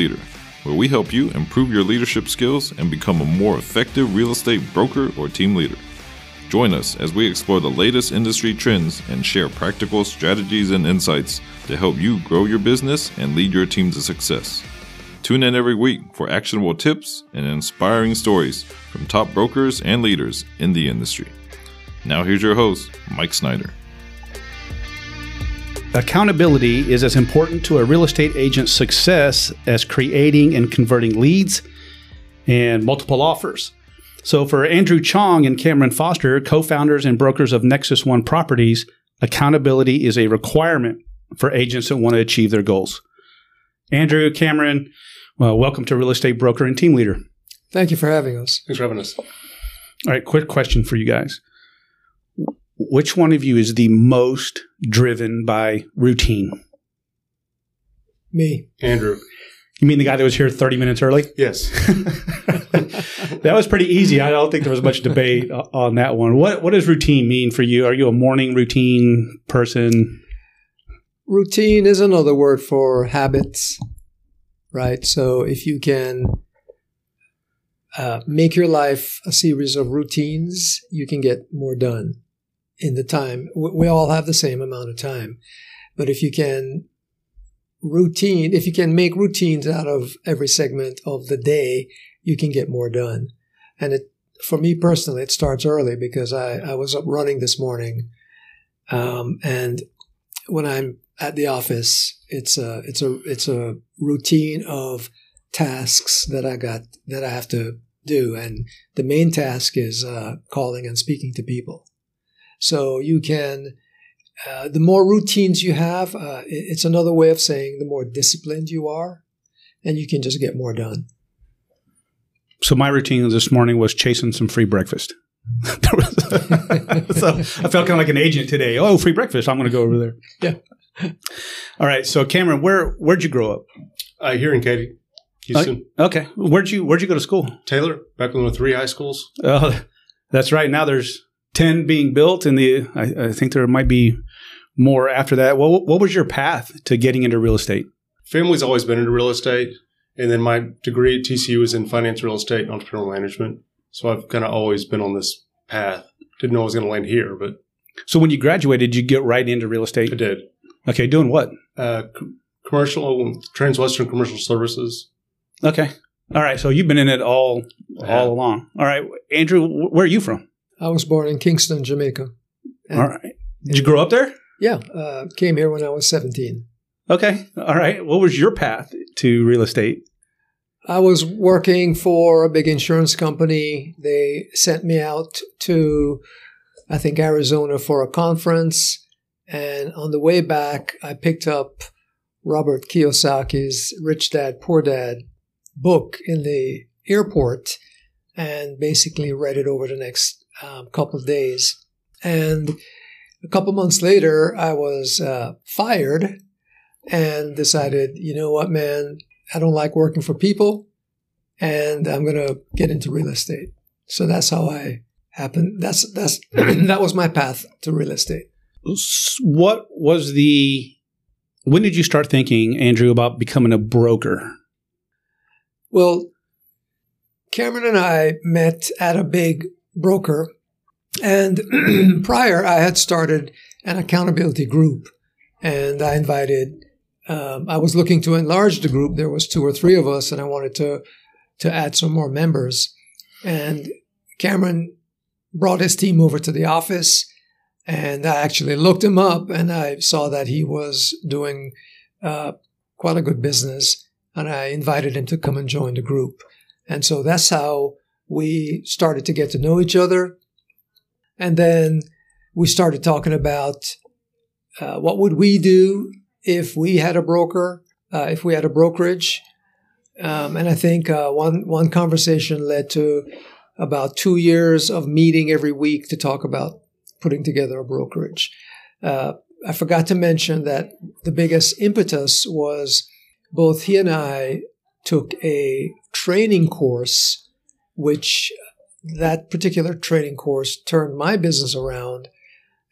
Leader, where we help you improve your leadership skills and become a more effective real estate broker or team leader. Join us as we explore the latest industry trends and share practical strategies and insights to help you grow your business and lead your team to success. Tune in every week for actionable tips and inspiring stories from top brokers and leaders in the industry. Now, here's your host, Mike Snyder. Accountability is as important to a real estate agent's success as creating and converting leads and multiple offers. So, for Andrew Chong and Cameron Foster, co founders and brokers of Nexus One Properties, accountability is a requirement for agents that want to achieve their goals. Andrew, Cameron, well, welcome to Real Estate Broker and Team Leader. Thank you for having us. Thanks for having us. All right, quick question for you guys. Which one of you is the most driven by routine? Me. Andrew. You mean the guy that was here 30 minutes early? Yes. that was pretty easy. I don't think there was much debate on that one. What what does routine mean for you? Are you a morning routine person? Routine is another word for habits, right? So if you can uh, make your life a series of routines, you can get more done in the time. We all have the same amount of time, but if you can routine, if you can make routines out of every segment of the day, you can get more done. And it, for me personally, it starts early because I, I was up running this morning. Um, and when I'm at the office, it's a, it's a, it's a routine of tasks that I got, that I have to do. And the main task is, uh, calling and speaking to people. So you can, uh, the more routines you have, uh, it's another way of saying the more disciplined you are, and you can just get more done. So my routine this morning was chasing some free breakfast. so I felt kind of like an agent today. Oh, free breakfast! I'm going to go over there. Yeah. All right. So Cameron, where where'd you grow up? Uh, here in Katy, Houston. Uh, okay. Where'd you Where'd you go to school? Taylor, back when there were three high schools. Oh, that's right. Now there's ten being built, and the I, I think there might be more after that. What What was your path to getting into real estate? Family's always been into real estate. And then my degree at TCU is in finance, real estate, and entrepreneurial management. So I've kind of always been on this path. Didn't know I was going to land here, but. So when you graduated, you get right into real estate? I did. Okay, doing what? Uh, commercial, Transwestern Commercial Services. Okay. All right. So you've been in it all all along. All right, Andrew, where are you from? I was born in Kingston, Jamaica. all right. Did you grow up there? Yeah, uh, came here when I was seventeen. Okay. All right. What was your path to real estate? I was working for a big insurance company. They sent me out to, I think, Arizona for a conference. And on the way back, I picked up Robert Kiyosaki's Rich Dad, Poor Dad book in the airport and basically read it over the next um, couple of days. And a couple months later, I was uh, fired and decided, you know what, man, I don't like working for people and I'm going to get into real estate. So that's how I happened. That's, that's, that was my path to real estate. What was the, when did you start thinking, Andrew, about becoming a broker? Well, Cameron and I met at a big broker. And prior, I had started an accountability group and I invited um, I was looking to enlarge the group. There was two or three of us, and I wanted to to add some more members. And Cameron brought his team over to the office, and I actually looked him up, and I saw that he was doing uh, quite a good business, and I invited him to come and join the group. And so that's how we started to get to know each other. And then we started talking about uh, what would we do if we had a broker, uh, if we had a brokerage. Um, and I think uh, one one conversation led to about two years of meeting every week to talk about putting together a brokerage. Uh, I forgot to mention that the biggest impetus was both he and I took a training course, which that particular training course turned my business around,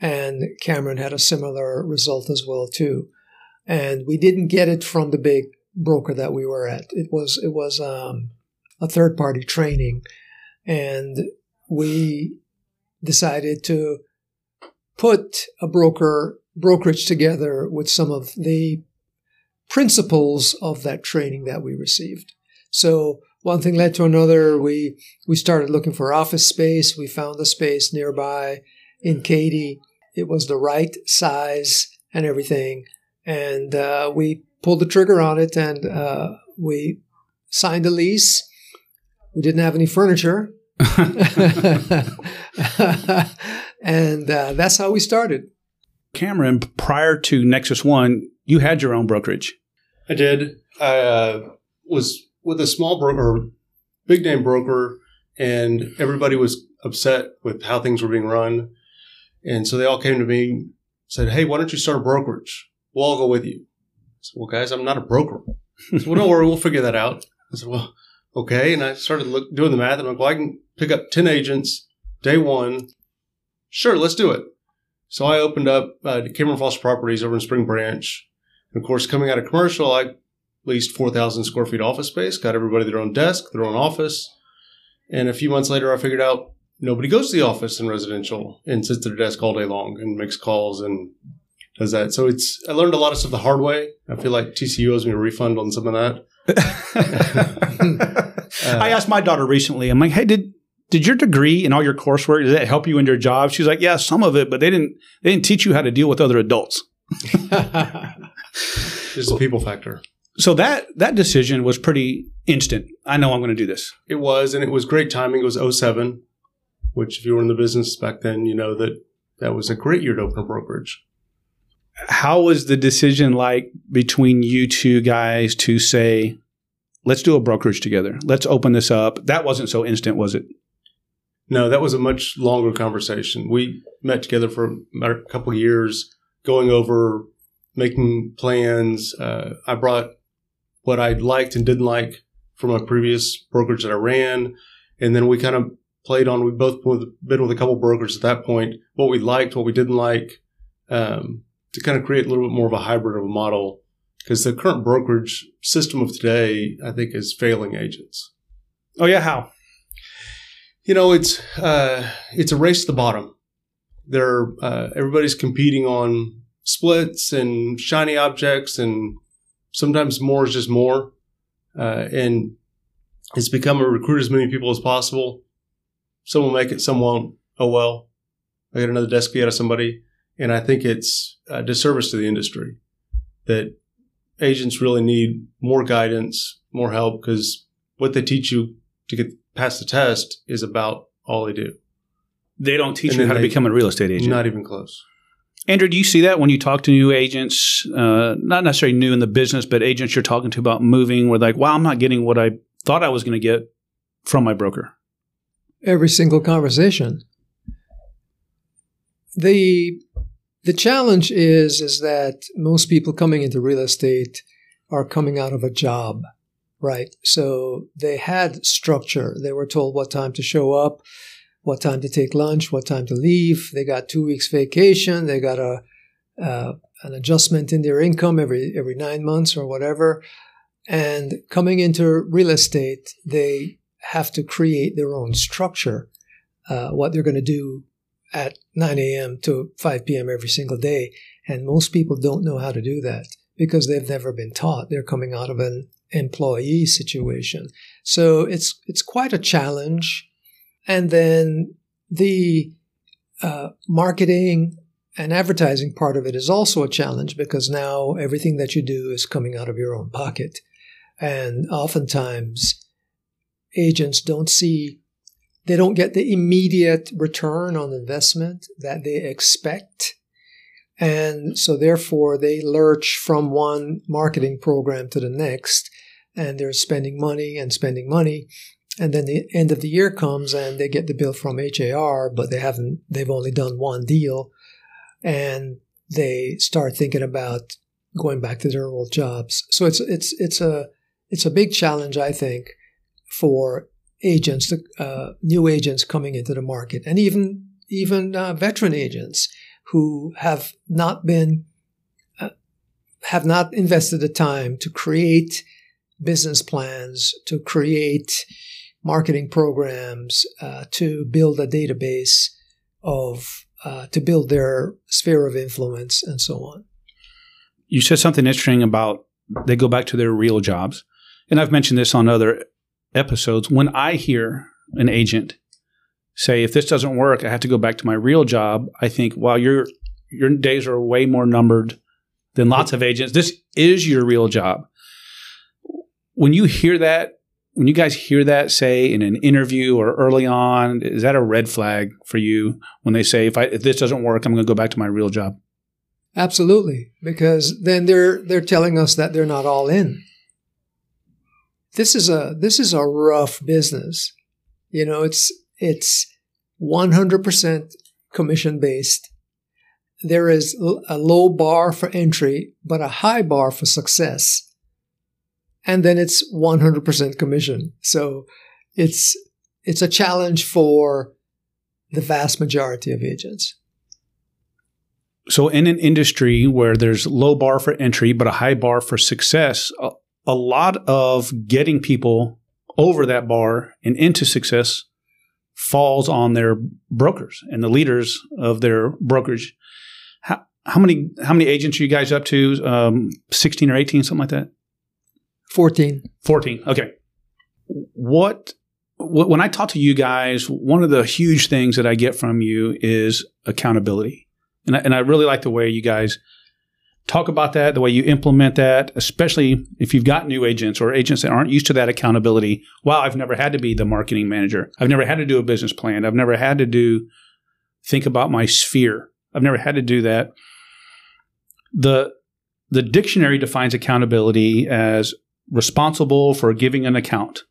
and Cameron had a similar result as well too and we didn't get it from the big broker that we were at. It was it was um, a third party training, and we decided to put a broker brokerage together with some of the principles of that training that we received. So one thing led to another. We we started looking for office space. We found a space nearby in Katy. It was the right size and everything, and uh, we pulled the trigger on it and uh, we signed a lease. We didn't have any furniture, and uh, that's how we started. Cameron, prior to Nexus One, you had your own brokerage. I did. I uh, was with a small broker, big name broker, and everybody was upset with how things were being run. And so they all came to me, said, Hey, why don't you start a brokerage? We'll all go with you. I said, Well, guys, I'm not a broker. Said, Well, don't worry, we'll figure that out. I said, Well, okay. And I started look, doing the math, and I'm like, Well, I can pick up 10 agents day one. Sure, let's do it. So I opened up uh, Cameron Foster Properties over in Spring Branch. And of course, coming out of commercial, I leased 4,000 square feet office space, got everybody their own desk, their own office. And a few months later, I figured out nobody goes to the office in residential and sits at their desk all day long and makes calls and does that. So it's, I learned a lot of stuff the hard way. I feel like TCU owes me a refund on some of that. I asked my daughter recently, I'm like, hey, did, did your degree and all your coursework, did that help you in your job? She's like, yeah, some of it, but they didn't, they didn't teach you how to deal with other adults. There's a people factor. So that that decision was pretty instant. I know I'm going to do this. It was, and it was great timing. It was 07, which if you were in the business back then, you know that that was a great year to open a brokerage. How was the decision like between you two guys to say, let's do a brokerage together? Let's open this up. That wasn't so instant, was it? No, that was a much longer conversation. We met together for a couple of years, going over making plans. Uh, I brought what I liked and didn't like from a previous brokerage that I ran. And then we kind of played on, we both been with a couple brokers at that point, what we liked, what we didn't like, um, to kind of create a little bit more of a hybrid of a model. Because the current brokerage system of today, I think, is failing agents. Oh yeah, how? You know, it's uh, it's a race to the bottom. They're uh, everybody's competing on splits and shiny objects and sometimes more is just more. Uh, and it's become a recruit as many people as possible. Some will make it, some won't. Oh well, I got another desk fee out of somebody, and I think it's a disservice to the industry that agents really need more guidance, more help, because what they teach you to get past the test is about all they do. They don't teach and you how to become a real estate agent. Not even close. Andrew, do you see that when you talk to new agents, uh, not necessarily new in the business, but agents you're talking to about moving, where like, wow, I'm not getting what I thought I was going to get from my broker? Every single conversation. The the challenge is is that most people coming into real estate are coming out of a job, right? So they had structure. They were told what time to show up what time to take lunch, what time to leave. They got two weeks vacation. They got a uh, an adjustment in their income every every nine months or whatever. And coming into real estate, they have to create their own structure, uh, what they're going to do at 9 a.m. to 5 p.m. every single day. And most people don't know how to do that because they've never been taught. They're coming out of an employee situation. So it's it's quite a challenge and then the uh, marketing and advertising part of it is also a challenge because now everything that you do is coming out of your own pocket. And oftentimes, agents don't see, they don't get the immediate return on investment that they expect. And so, therefore, they lurch from one marketing program to the next, and they're spending money and spending money and then the end of the year comes and they get the bill from HAR, but they haven't, they've only done one deal. And they start thinking about going back to their old jobs. So it's, it's, it's a, it's a big challenge, I think, for agents, uh, new agents coming into the market and even, even uh, veteran agents who have not been uh, have not invested the time to create business plans, to create marketing programs, uh, to build a database of, uh, to build their sphere of influence and so on. You said something interesting about they go back to their real jobs. And I've mentioned this on other episodes. When I hear an agent say, if this doesn't work, I have to go back to my real job, I think, wow, your your days are way more numbered than lots of agents. This is your real job. When you hear that, when you guys hear that say in an interview or early on, is that a red flag for you when they say, if, I, if this doesn't work, I'm going to go back to my real job? Absolutely, because then they're they're telling us that they're not all in. This is a this is a rough business. You know, it's it's 100% commission based. There is a low bar for entry, but a high bar for success. And then it's 100% commission. So it's it's a challenge for the vast majority of agents. So, in an industry where there's low bar for entry but a high bar for success, a, a lot of getting people over that bar and into success falls on their brokers and the leaders of their brokerage. How, how many how many agents are you guys up to? Um, Sixteen or eighteen, something like that. Fourteen. Fourteen. Okay. What when I talk to you guys, one of the huge things that I get from you is accountability. And I, and I really like the way you guys talk about that, the way you implement that, especially if you've got new agents or agents that aren't used to that accountability. Wow, I've never had to be the marketing manager. I've never had to do a business plan. I've never had to do think about my sphere. I've never had to do that. The the dictionary defines accountability as responsible for giving an account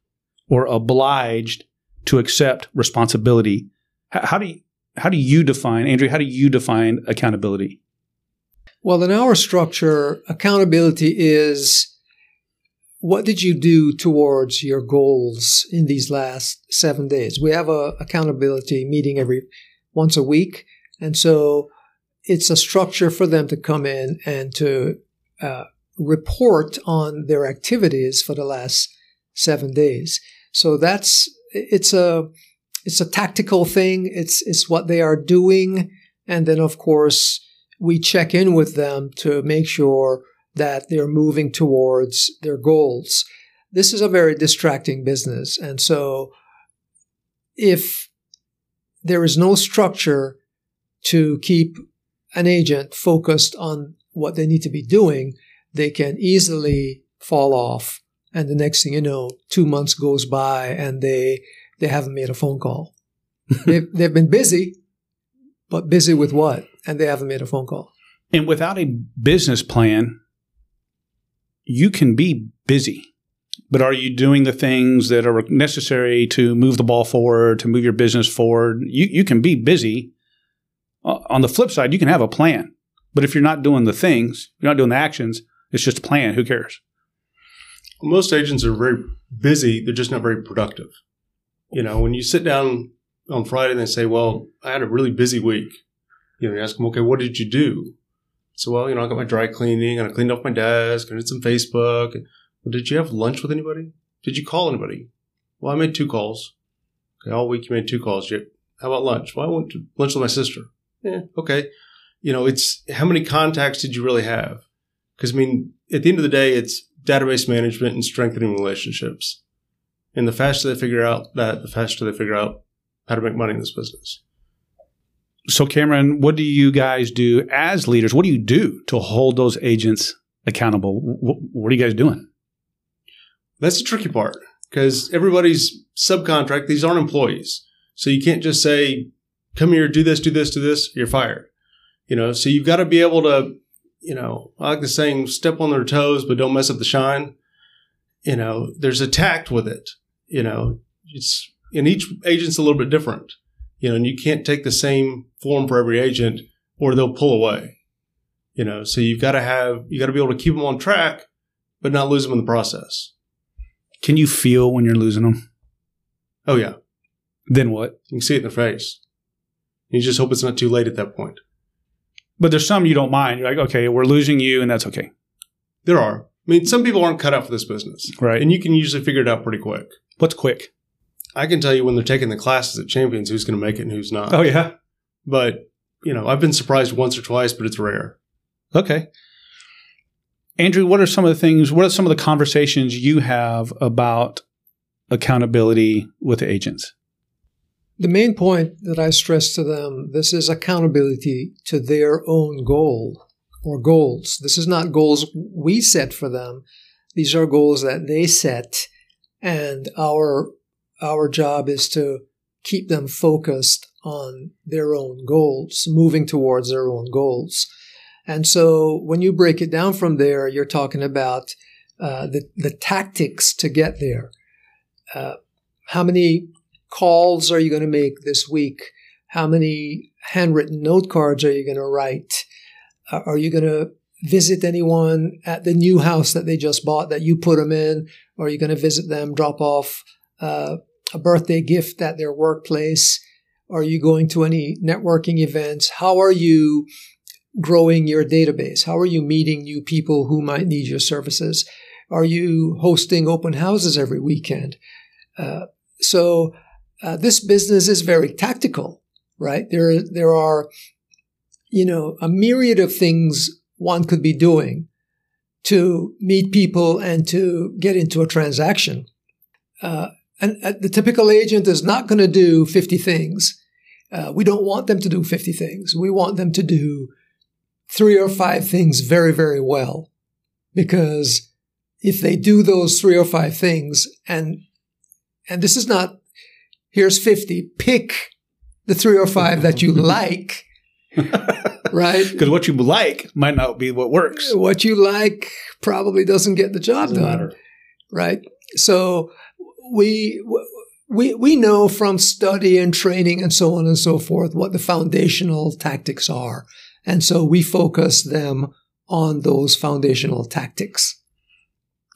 or obliged to accept responsibility. How, do you, how do you define, Andrew, how do you define accountability? Well, in our structure, accountability is what did you do towards your goals in these last seven days? We have a accountability meeting every once a week, and so it's a structure for them to come in and to uh, report on their activities for the last seven days. So that's it's a it's a tactical thing. It's it's what they are doing, and then of course we check in with them to make sure that they're moving towards their goals. This is a very distracting business, and so if there is no structure to keep an agent focused on what they need to be doing, they can easily fall off. And the next thing you know, two months goes by and they they haven't made a phone call. they've, they've been busy, but busy with what? And they haven't made a phone call. And without a business plan, you can be busy. But are you doing the things that are necessary to move the ball forward, to move your business forward? You, you can be busy. Uh, on the flip side, you can have a plan. But if you're not doing the things, you're not doing the actions, it's just a plan. Who cares? Most agents are very busy, they're just not very productive. You know, when you sit down on Friday and they say, Well, I had a really busy week, you know, you ask them, Okay, what did you do? So, well, you know, I got my dry cleaning and I cleaned off my desk and did some Facebook. Well, did you have lunch with anybody? Did you call anybody? Well, I made two calls. Okay, all week you made two calls. How about lunch? Well, I went to lunch with my sister. Yeah, okay. You know, it's how many contacts did you really have? Because, I mean, at the end of the day, it's database management and strengthening relationships. And the faster they figure out that, the faster they figure out how to make money in this business. So, Cameron, what do you guys do as leaders? What do you do to hold those agents accountable? What are you guys doing? That's the tricky part because everybody's subcontract. These aren't employees. So you can't just say, come here, do this, do this, do this, you're fired. You know, so you've got to be able to, you know, I like the saying, step on their toes, but don't mess up the shine. You know, there's a tact with it. You know, it's, and each agent's a little bit different you know, and you can't take the same form for every agent or they'll pull away, you know, so you've got to have, you got to be able to keep them on track, but not lose them in the process. Can you feel when you're losing them? Oh, yeah. Then what? You can see it in their face. You just hope it's not too late at that point. But there's some you don't mind. You're like, okay, we're losing you, and that's okay. There are. I mean, some people aren't cut out for this business. Right. And you can usually figure it out pretty quick. What's quick? I can tell you when they're taking the classes at Champions who's going to make it and who's not. Oh yeah. But, you know, I've been surprised once or twice, but it's rare. Okay. Andrew, what are some of the things, what are some of the conversations you have about accountability with agents? The main point that I stress to them this is accountability to their own goal or goals. This is not goals we set for them. These are goals that they set and our our job is to keep them focused on their own goals, moving towards their own goals. And so when you break it down from there, you're talking about uh, the, the tactics to get there. Uh, how many calls are you going to make this week? How many handwritten note cards are you going to write? Uh, are you going to visit anyone at the new house that they just bought that you put them in? Or are you going to visit them, drop off uh, a birthday gift at their workplace? Are you going to any networking events? How are you growing your database? How are you meeting new people who might need your services? Are you hosting open houses every weekend? Uh, so uh, this business is very tactical, right? There, there are, you know, a myriad of things one could be doing to meet people and to get into a transaction. Uh, and uh, the typical agent is not going to do 50 things. Uh, we don't want them to do 50 things. We want them to do three or five things very, very well. Because if they do those three or five things and, and this is not, here's 50, pick the three or five that you like, right? Because what you like might not be what works. What you like probably doesn't get the job Doesn't done, matter. right? So we, we, we know from study and training and so on and so forth what the foundational tactics are. And so we focus them on those foundational tactics.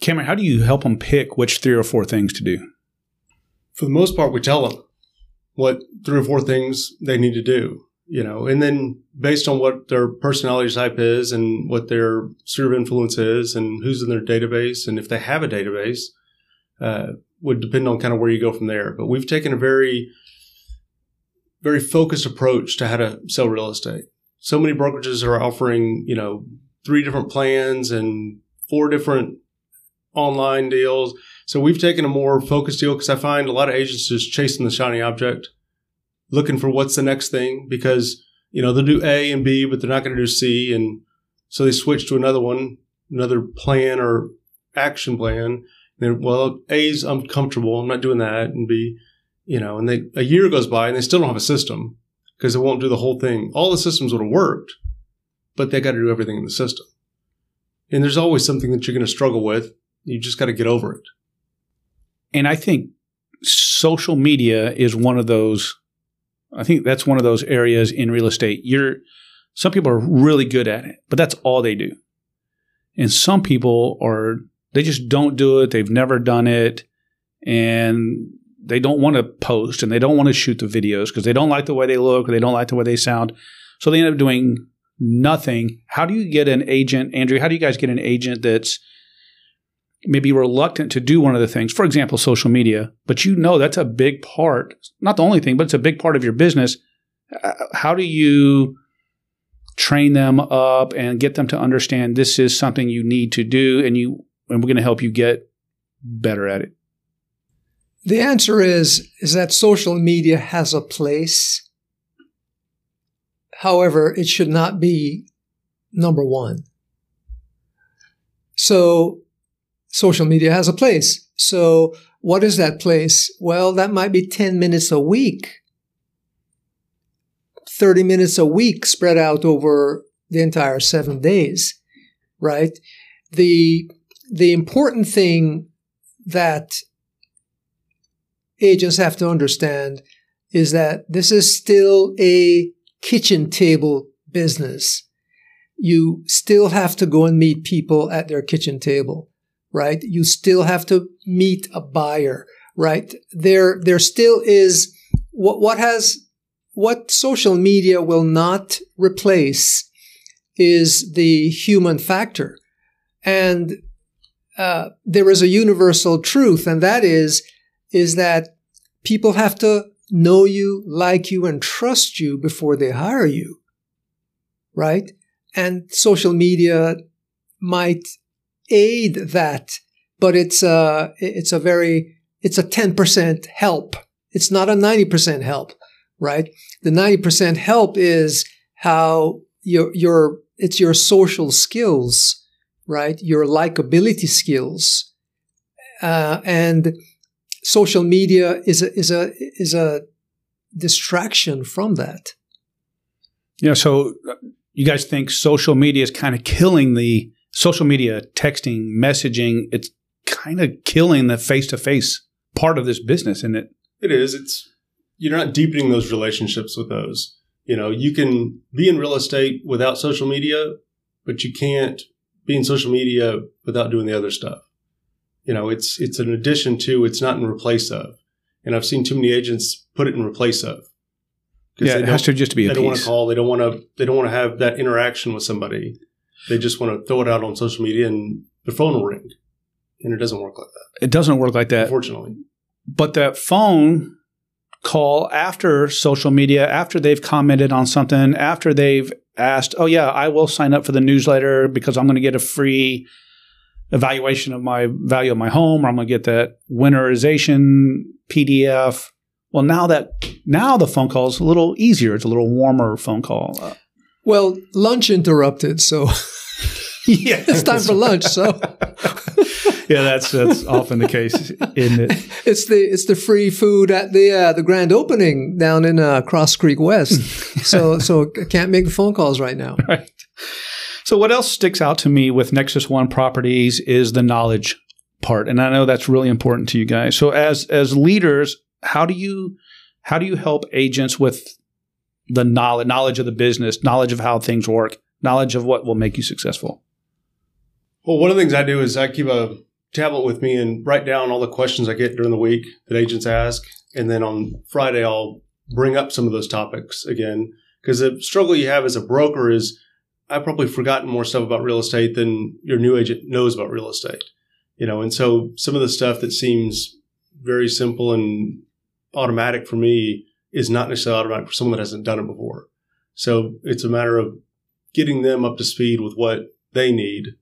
Cameron, how do you help them pick which three or four things to do? For the most part, we tell them what three or four things they need to do, you know, and then based on what their personality type is and what their sphere of influence is and who's in their database and if they have a database, uh, would depend on kind of where you go from there. But we've taken a very, very focused approach to how to sell real estate. So many brokerages are offering, you know, three different plans and four different online deals. So we've taken a more focused deal because I find a lot of agents just chasing the shiny object, looking for what's the next thing because, you know, they'll do A and B, but they're not going to do C. And so they switch to another one, another plan or action plan. And well, A's uncomfortable. I'm not doing that. And B, you know, and they, a year goes by and they still don't have a system because they won't do the whole thing. All the systems would have worked, but they got to do everything in the system. And there's always something that you're going to struggle with. You just got to get over it. And I think social media is one of those. I think that's one of those areas in real estate. You're some people are really good at it, but that's all they do. And some people are they just don't do it. They've never done it, and they don't want to post and they don't want to shoot the videos because they don't like the way they look or they don't like the way they sound. So they end up doing nothing. How do you get an agent, Andrew? How do you guys get an agent that's maybe reluctant to do one of the things? For example, social media, but you know that's a big part, not the only thing, but it's a big part of your business. Uh, How do you train them up and get them to understand this is something you need to do and you and we're going to help you get better at it? The answer is is that social media has a place. However, it should not be number one. So social media has a place. So what is that place? Well, that might be 10 minutes a week. 30 minutes a week spread out over the entire 7 days, right? The the important thing that agents have to understand is that this is still a kitchen table business. You still have to go and meet people at their kitchen table, right? You still have to meet a buyer, right? There, there still is what, what has, what social media will not replace is the human factor. And uh, there is a universal truth, and that is is that people have to know you, like you, and trust you before they hire you, right? And social media might aid that, but it's a it's a very it's a ten percent help. It's not a ninety percent help, right? The ninety percent help is how your your it's your social skills right? Your likability skills, uh, and social media is a is a is a distraction from that. Yeah. So uh, you guys think social media is kind of killing the social media texting messaging? It's kind of killing the face to face part of this business, isn't it? It is. It's you're not deepening those relationships with those. You know, you can be in real estate without social media, but you can't be in social media without doing the other stuff. You know, it's it's an addition to, it's not in replace of. And I've seen too many agents put it in replace of. Yeah, it has to just be. They don't want to call. They don't want to. They don't want to have that interaction with somebody. They just want to throw it out on social media, and their phone will ring, and it doesn't work like that. It doesn't work like that, unfortunately. But that phone call after social media, after they've commented on something, after they've asked, "Oh yeah, I will sign up for the newsletter because I'm going to get a free evaluation of my value of my home, or I'm going to get that winterization PDF." Well, now that now the phone call is a little easier. It's a little warmer phone call. Uh, well, lunch interrupted, so yeah, it's time for lunch. So yeah, that's that's often the case, isn't it? It's the it's the free food at the uh, the grand opening down in uh, Cross Creek West. so so I can't make the phone calls right now. Right. So what else sticks out to me with Nexus One Properties is the knowledge part, and I know that's really important to you guys. So as as leaders, how do you how do you help agents with the knowledge knowledge of the business, knowledge of how things work, knowledge of what will make you successful? Well, one of the things I do is I keep a tablet with me and write down all the questions I get during the week that agents ask. And then on Friday, I'll bring up some of those topics again. Because the struggle you have as a broker is I've probably forgotten more stuff about real estate than your new agent knows about real estate. You know, and so some of the stuff that seems very simple and automatic for me is not necessarily automatic for someone that hasn't done it before. So it's a matter of getting them up to speed with what they need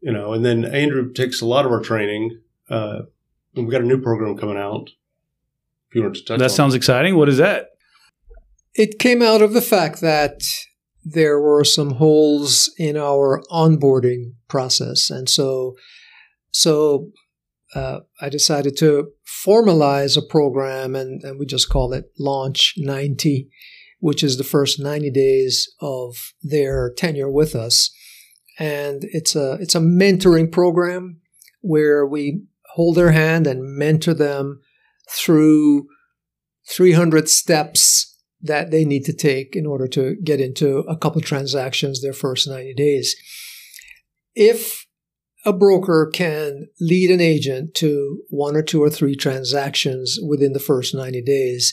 you know, and then Andrew takes a lot of our training. Uh, we've got a new program coming out. If you want to touch that sounds it. exciting. What is that? It came out of the fact that there were some holes in our onboarding process, and so so uh, I decided to formalize a program, and, and we just call it Launch 90, which is the first 90 days of their tenure with us and it's a it's a mentoring program where we hold their hand and mentor them through 300 steps that they need to take in order to get into a couple transactions their first 90 days. If a broker can lead an agent to one or two or three transactions within the first 90 days,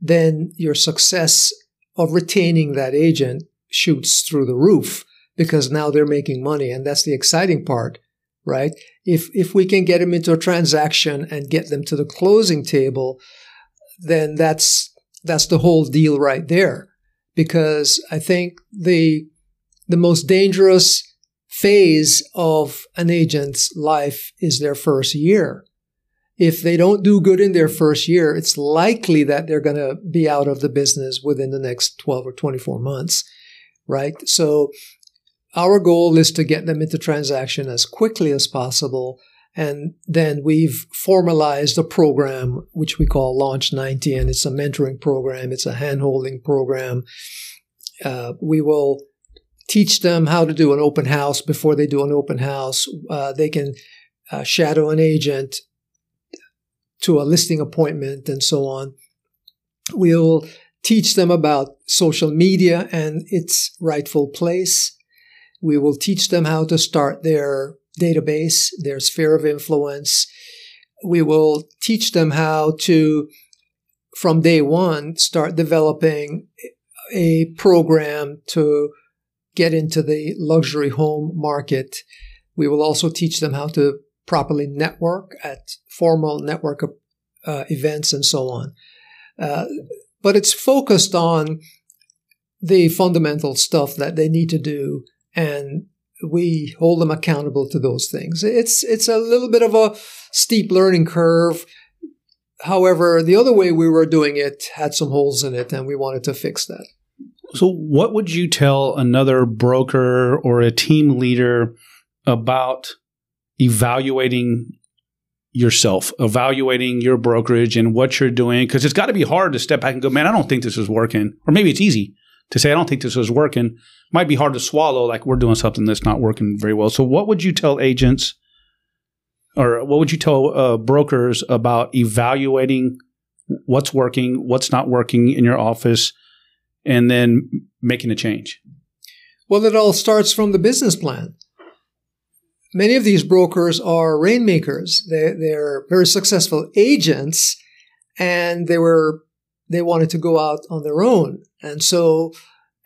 then your success of retaining that agent shoots through the roof because now they're making money. And that's the exciting part, right? If, if we can get them into a transaction and get them to the closing table, then that's, that's the whole deal right there. Because I think the, the most dangerous phase of an agent's life is their first year. If they don't do good in their first year, it's likely that they're going to be out of the business within the next 12 or 24 months, right? So our goal is to get them into transaction as quickly as possible. And then we've formalized a program which we call Launch 90, and it's a mentoring program, it's a handholding program. Uh, we will teach them how to do an open house before they do an open house. Uh, they can uh, shadow an agent to a listing appointment and so on. We'll teach them about social media and its rightful place. We will teach them how to start their database, their sphere of influence. We will teach them how to, from day one, start developing a program to get into the luxury home market. We will also teach them how to properly network at formal network uh, events and so on. Uh, but it's focused on the fundamental stuff that they need to do and we hold them accountable to those things. It's it's a little bit of a steep learning curve. However, the other way we were doing it had some holes in it and we wanted to fix that. So what would you tell another broker or a team leader about evaluating yourself, evaluating your brokerage and what you're doing because it's got to be hard to step back and go, "Man, I don't think this is working." Or maybe it's easy to say, I don't think this is working, might be hard to swallow, like we're doing something that's not working very well. So, what would you tell agents or what would you tell uh, brokers about evaluating what's working, what's not working in your office, and then making a change? Well, it all starts from the business plan. Many of these brokers are rainmakers. They, they're very successful agents, and they were they wanted to go out on their own. And so,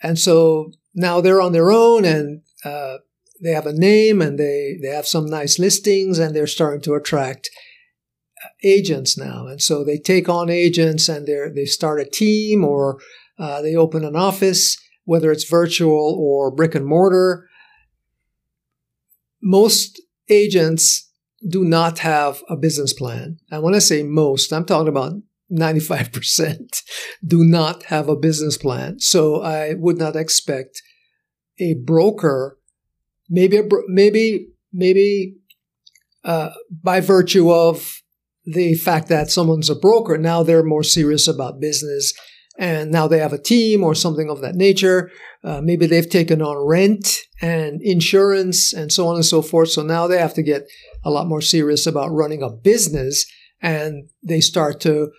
and so now they're on their own and, uh, they have a name and they, they have some nice listings and they're starting to attract uh, agents now. And so they take on agents and they they start a team or, uh, they open an office, whether it's virtual or brick and mortar. Most agents do not have a business plan. And when I say most, I'm talking about 95% do not have a business plan. So I would not expect a broker, maybe, a maybe, maybe, uh, by virtue of the fact that someone's a broker, now they're more serious about business and now they have a team or something of that nature. Uh, maybe they've taken on rent and insurance and so on and so forth. So now they have to get a lot more serious about running a business and they start to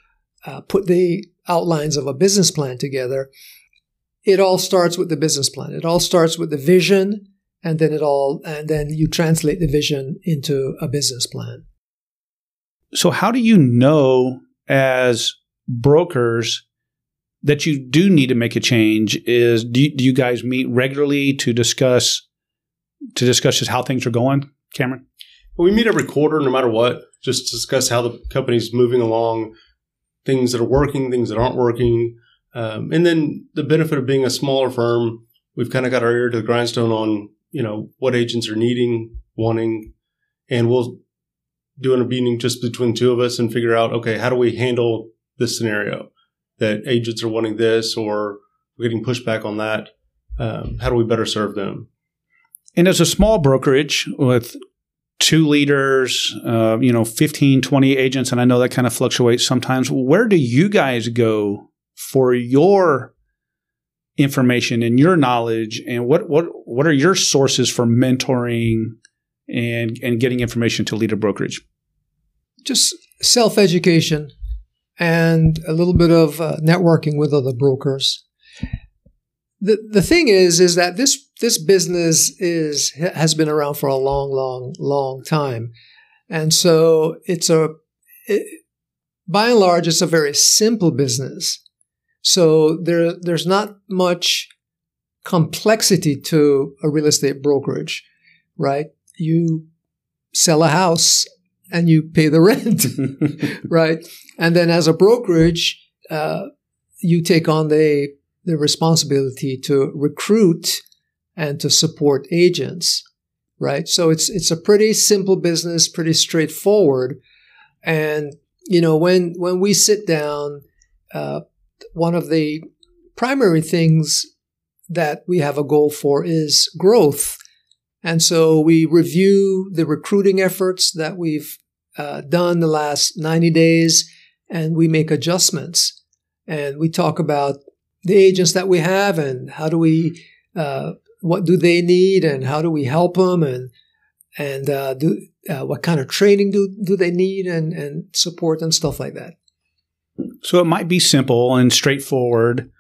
uh, put the outlines of a business plan together, it all starts with the business plan. It all starts with the vision, and then it all, and then you translate the vision into a business plan. So, how do you know as brokers that you do need to make a change? Is do you, do you guys meet regularly to discuss to discuss just how things are going, Cameron? We meet every quarter, no matter what, just discuss how the company's moving along, things that are working, things that aren't working. Um, and then the benefit of being a smaller firm, we've kind of got our ear to the grindstone on, you know, what agents are needing, wanting, and we'll do a meeting just between two of us and figure out, okay, how do we handle this scenario that agents are wanting this or we're getting pushback on that? Um, how do we better serve them? And as a small brokerage with two leaders, uh, you know, 15, 20 agents, and I know that kind of fluctuates sometimes. Where do you guys go for your information and your knowledge and what what what are your sources for mentoring and and getting information to lead a brokerage? Just self-education and a little bit of uh, networking with other brokers. The the thing is is that this this business is has been around for a long long long time. And so it's a it, by and large it's a very simple business. So there there's not much complexity to a real estate brokerage right? You sell a house and you pay the rent right and then as a brokerage uh, you take on the the responsibility to recruit and to support agents, right? So it's it's a pretty simple business, pretty straightforward. And you know, when when we sit down, uh, one of the primary things that we have a goal for is growth. And so we review the recruiting efforts that we've uh, done the last 90 days and we make adjustments. And we talk about the agents that we have and how do we uh, what do they need and how do we help them and and uh, do uh, what kind of training do do they need and and support and stuff like that. So it might be simple and straightforward,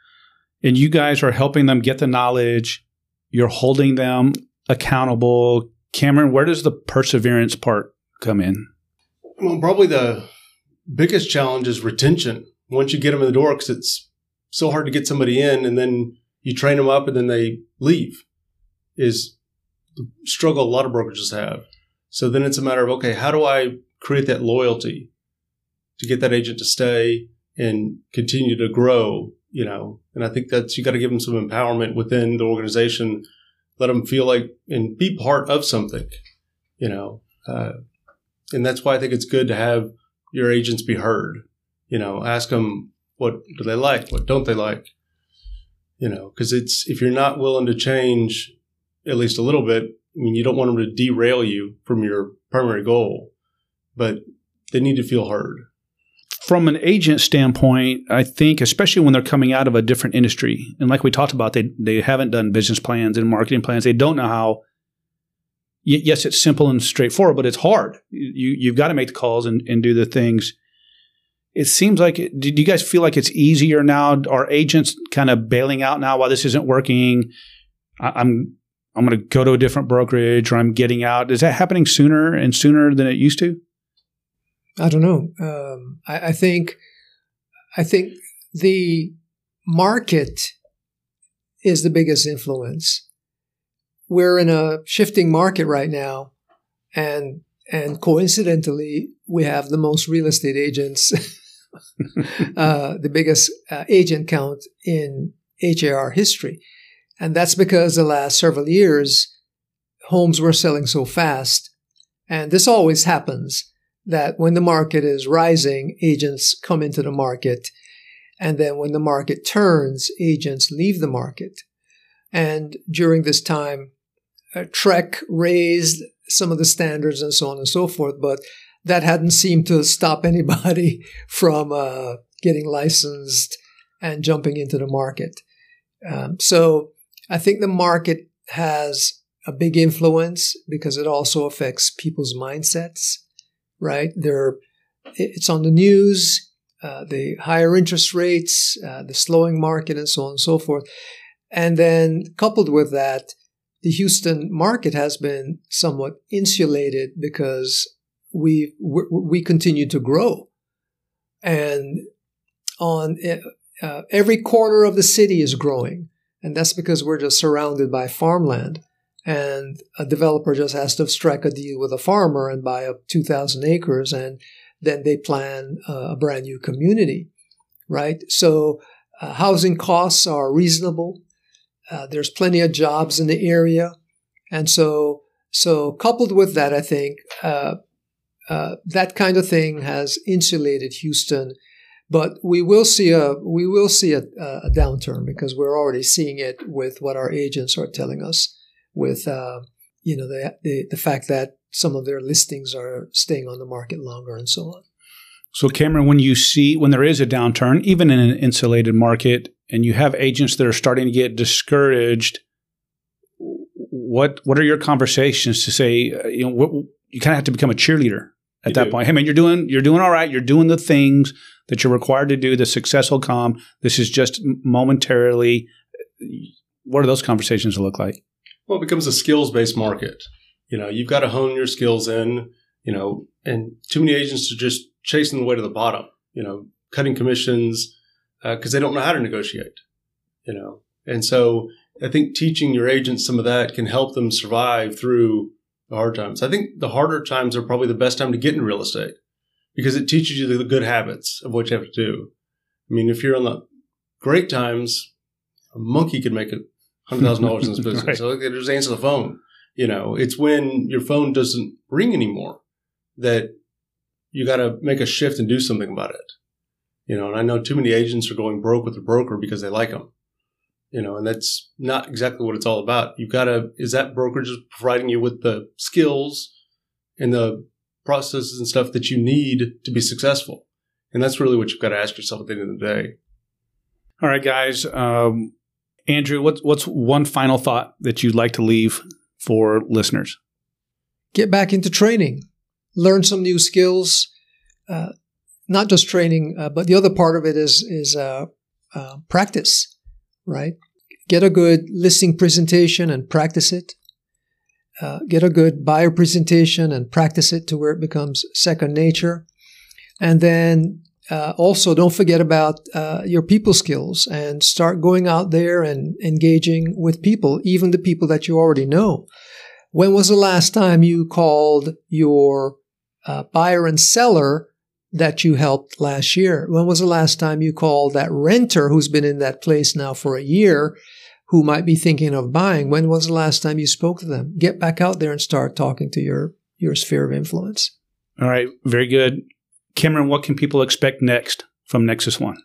and you guys are helping them get the knowledge. You're holding them accountable. Cameron, where does the perseverance part come in? Well, probably the biggest challenge is retention. Once you get them in the door, because it's so hard to get somebody in and then you train them up and then they leave. is the struggle a lot of brokerages have. So then it's a matter of okay, how do I create that loyalty to get that agent to stay and continue to grow? You know, and I think that's you got to give them some empowerment within the organization, let them feel like and be part of something. You know, uh, and that's why I think it's good to have your agents be heard. You know, ask them what do they like, what don't they like. You know, because it's if you're not willing to change at least a little bit, I mean, you don't want them to derail you from your primary goal, but they need to feel heard. From an agent standpoint, I think, especially when they're coming out of a different industry, and like we talked about, they they haven't done business plans and marketing plans. They don't know how. Yes, it's simple and straightforward, but it's hard. You you've got to make the calls and, and do the things. It seems like. Do you guys feel like it's easier now? Are agents kind of bailing out now while this isn't working? I'm I'm going to go to a different brokerage or I'm getting out. Is that happening sooner and sooner than it used to? I don't know. Um, I, I, think I think the market is the biggest influence. We're in a shifting market right now, and and coincidentally, we have the most real estate agents, uh, the biggest uh, agent count in HAR history. And that's because the last several years, homes were selling so fast. And this always happens that when the market is rising, agents come into the market. And then when the market turns, agents leave the market. And during this time, uh, TREC raised some of the standards and so on and so forth, but that hadn't seemed to stop anybody from uh, getting licensed and jumping into the market. Um, so I think the market has a big influence because it also affects people's mindsets, right? It's on the news, uh, the higher interest rates, uh, the slowing market, and so on and so forth. And then coupled with that, the Houston market has been somewhat insulated because we we continue to grow, and on uh, every corner of the city is growing. And that's because we're just surrounded by farmland. And a developer just has to strike a deal with a farmer and buy up 2,000 acres, and then they plan a brand new community, right? So uh, housing costs are reasonable. Uh, there's plenty of jobs in the area. And so, so coupled with that, I think uh, uh that kind of thing has insulated Houston but we will see a we will see a, a downturn because we're already seeing it with what our agents are telling us, with uh, you know the, the the fact that some of their listings are staying on the market longer and so on. So, Cameron, when you see when there is a downturn, even in an insulated market, and you have agents that are starting to get discouraged, what what are your conversations to say? Uh, you know, what, you kind of have to become a cheerleader at you that do. point. Hey, man, you're doing you're doing all right. You're doing the things that you're required to do. The success will come. This is just momentarily. What are those conversations look like? Well, it becomes a skills based market. You know, you've got to hone your skills in. You know, and too many agents are just chasing the way to the bottom. You know, cutting commissions because uh, they don't know how to negotiate. You know, and so I think teaching your agents some of that can help them survive through the hard times. I think the harder times are probably the best time to get in real estate because it teaches you the good habits of what you have to do. I mean, if you're on the great times, a monkey could make a hundred thousand dollars in this business. right. So just answer the phone. You know, it's when your phone doesn't ring anymore that you got to make a shift and do something about it. You know, and I know too many agents are going broke with the broker because they like them. You know, and that's not exactly what it's all about. You've got to, is that brokerage providing you with the skills and the processes and stuff that you need to be successful. And that's really what you've got to ask yourself at the end of the day. All right, guys. Um, Andrew, what's what's one final thought that you'd like to leave for listeners? Get back into training, learn some new skills. Uh, not just training, uh, but the other part of it is is uh, uh practice. Right, get a good listing presentation and practice it uh, get a good buyer presentation and practice it to where it becomes second nature. And then uh, also don't forget about uh, your people skills and start going out there and engaging with people, even the people that you already know. When was the last time you called your uh, buyer and seller that you helped last year? When was the last time you called that renter who's been in that place now for a year who might be thinking of buying? When was the last time you spoke to them? Get back out there and start talking to your, your sphere of influence. All right. Very good. Cameron, what can people expect next from Nexus One?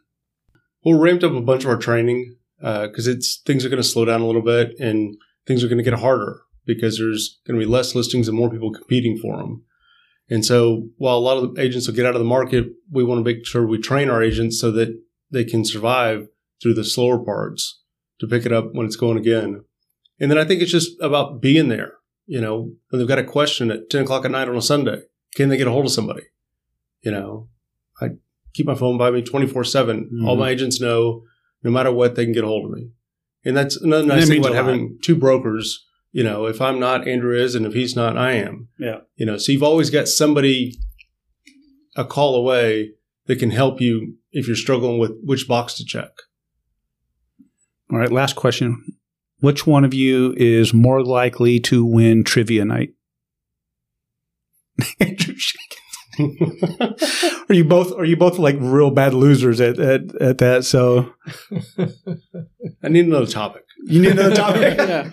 Well, We'll ramped up a bunch of our training because uh, it's things are going to slow down a little bit and things are going to get harder because there's going to be less listings and more people competing for them. And so while a lot of the agents will get out of the market, we want to make sure we train our agents so that they can survive through the slower parts to pick it up when it's going again. And then I think it's just about being there. You know, when they've got a question at 10 o'clock at night on a Sunday, can they get a hold of somebody? You know, I keep my phone by me 24 7. Mm-hmm. All my agents know no matter what, they can get a hold of me. And that's another nice thing about having two brokers you know, if I'm not, Andrew is, and if he's not, I am. Yeah. You know, so you've always got somebody a call away that can help you if you're struggling with which box to check. All right, last question. Which one of you is more likely to win trivia night? Andrew are you both are you both like real bad losers at at, at that? So I need another topic. You need another topic. yeah,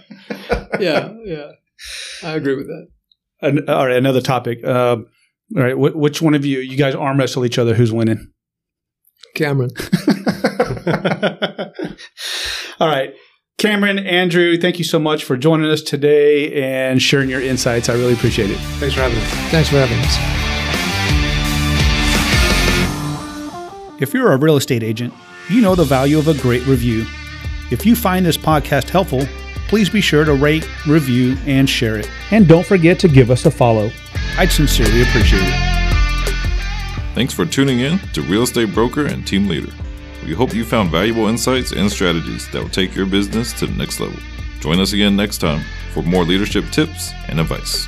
yeah, yeah. I agree with that. An, all right, another topic. Uh, all right, wh- which one of you? You guys arm wrestle each other. Who's winning? Cameron. all right. Cameron, Andrew, thank you so much for joining us today and sharing your insights. I really appreciate it. Thanks for having us. Thanks for having us. If you're a real estate agent, you know the value of a great review. If you find this podcast helpful, please be sure to rate, review, and share it. And don't forget to give us a follow. I'd sincerely appreciate it. Thanks for tuning in to Real Estate Broker and Team Leader. We hope you found valuable insights and strategies that will take your business to the next level. Join us again next time for more leadership tips and advice.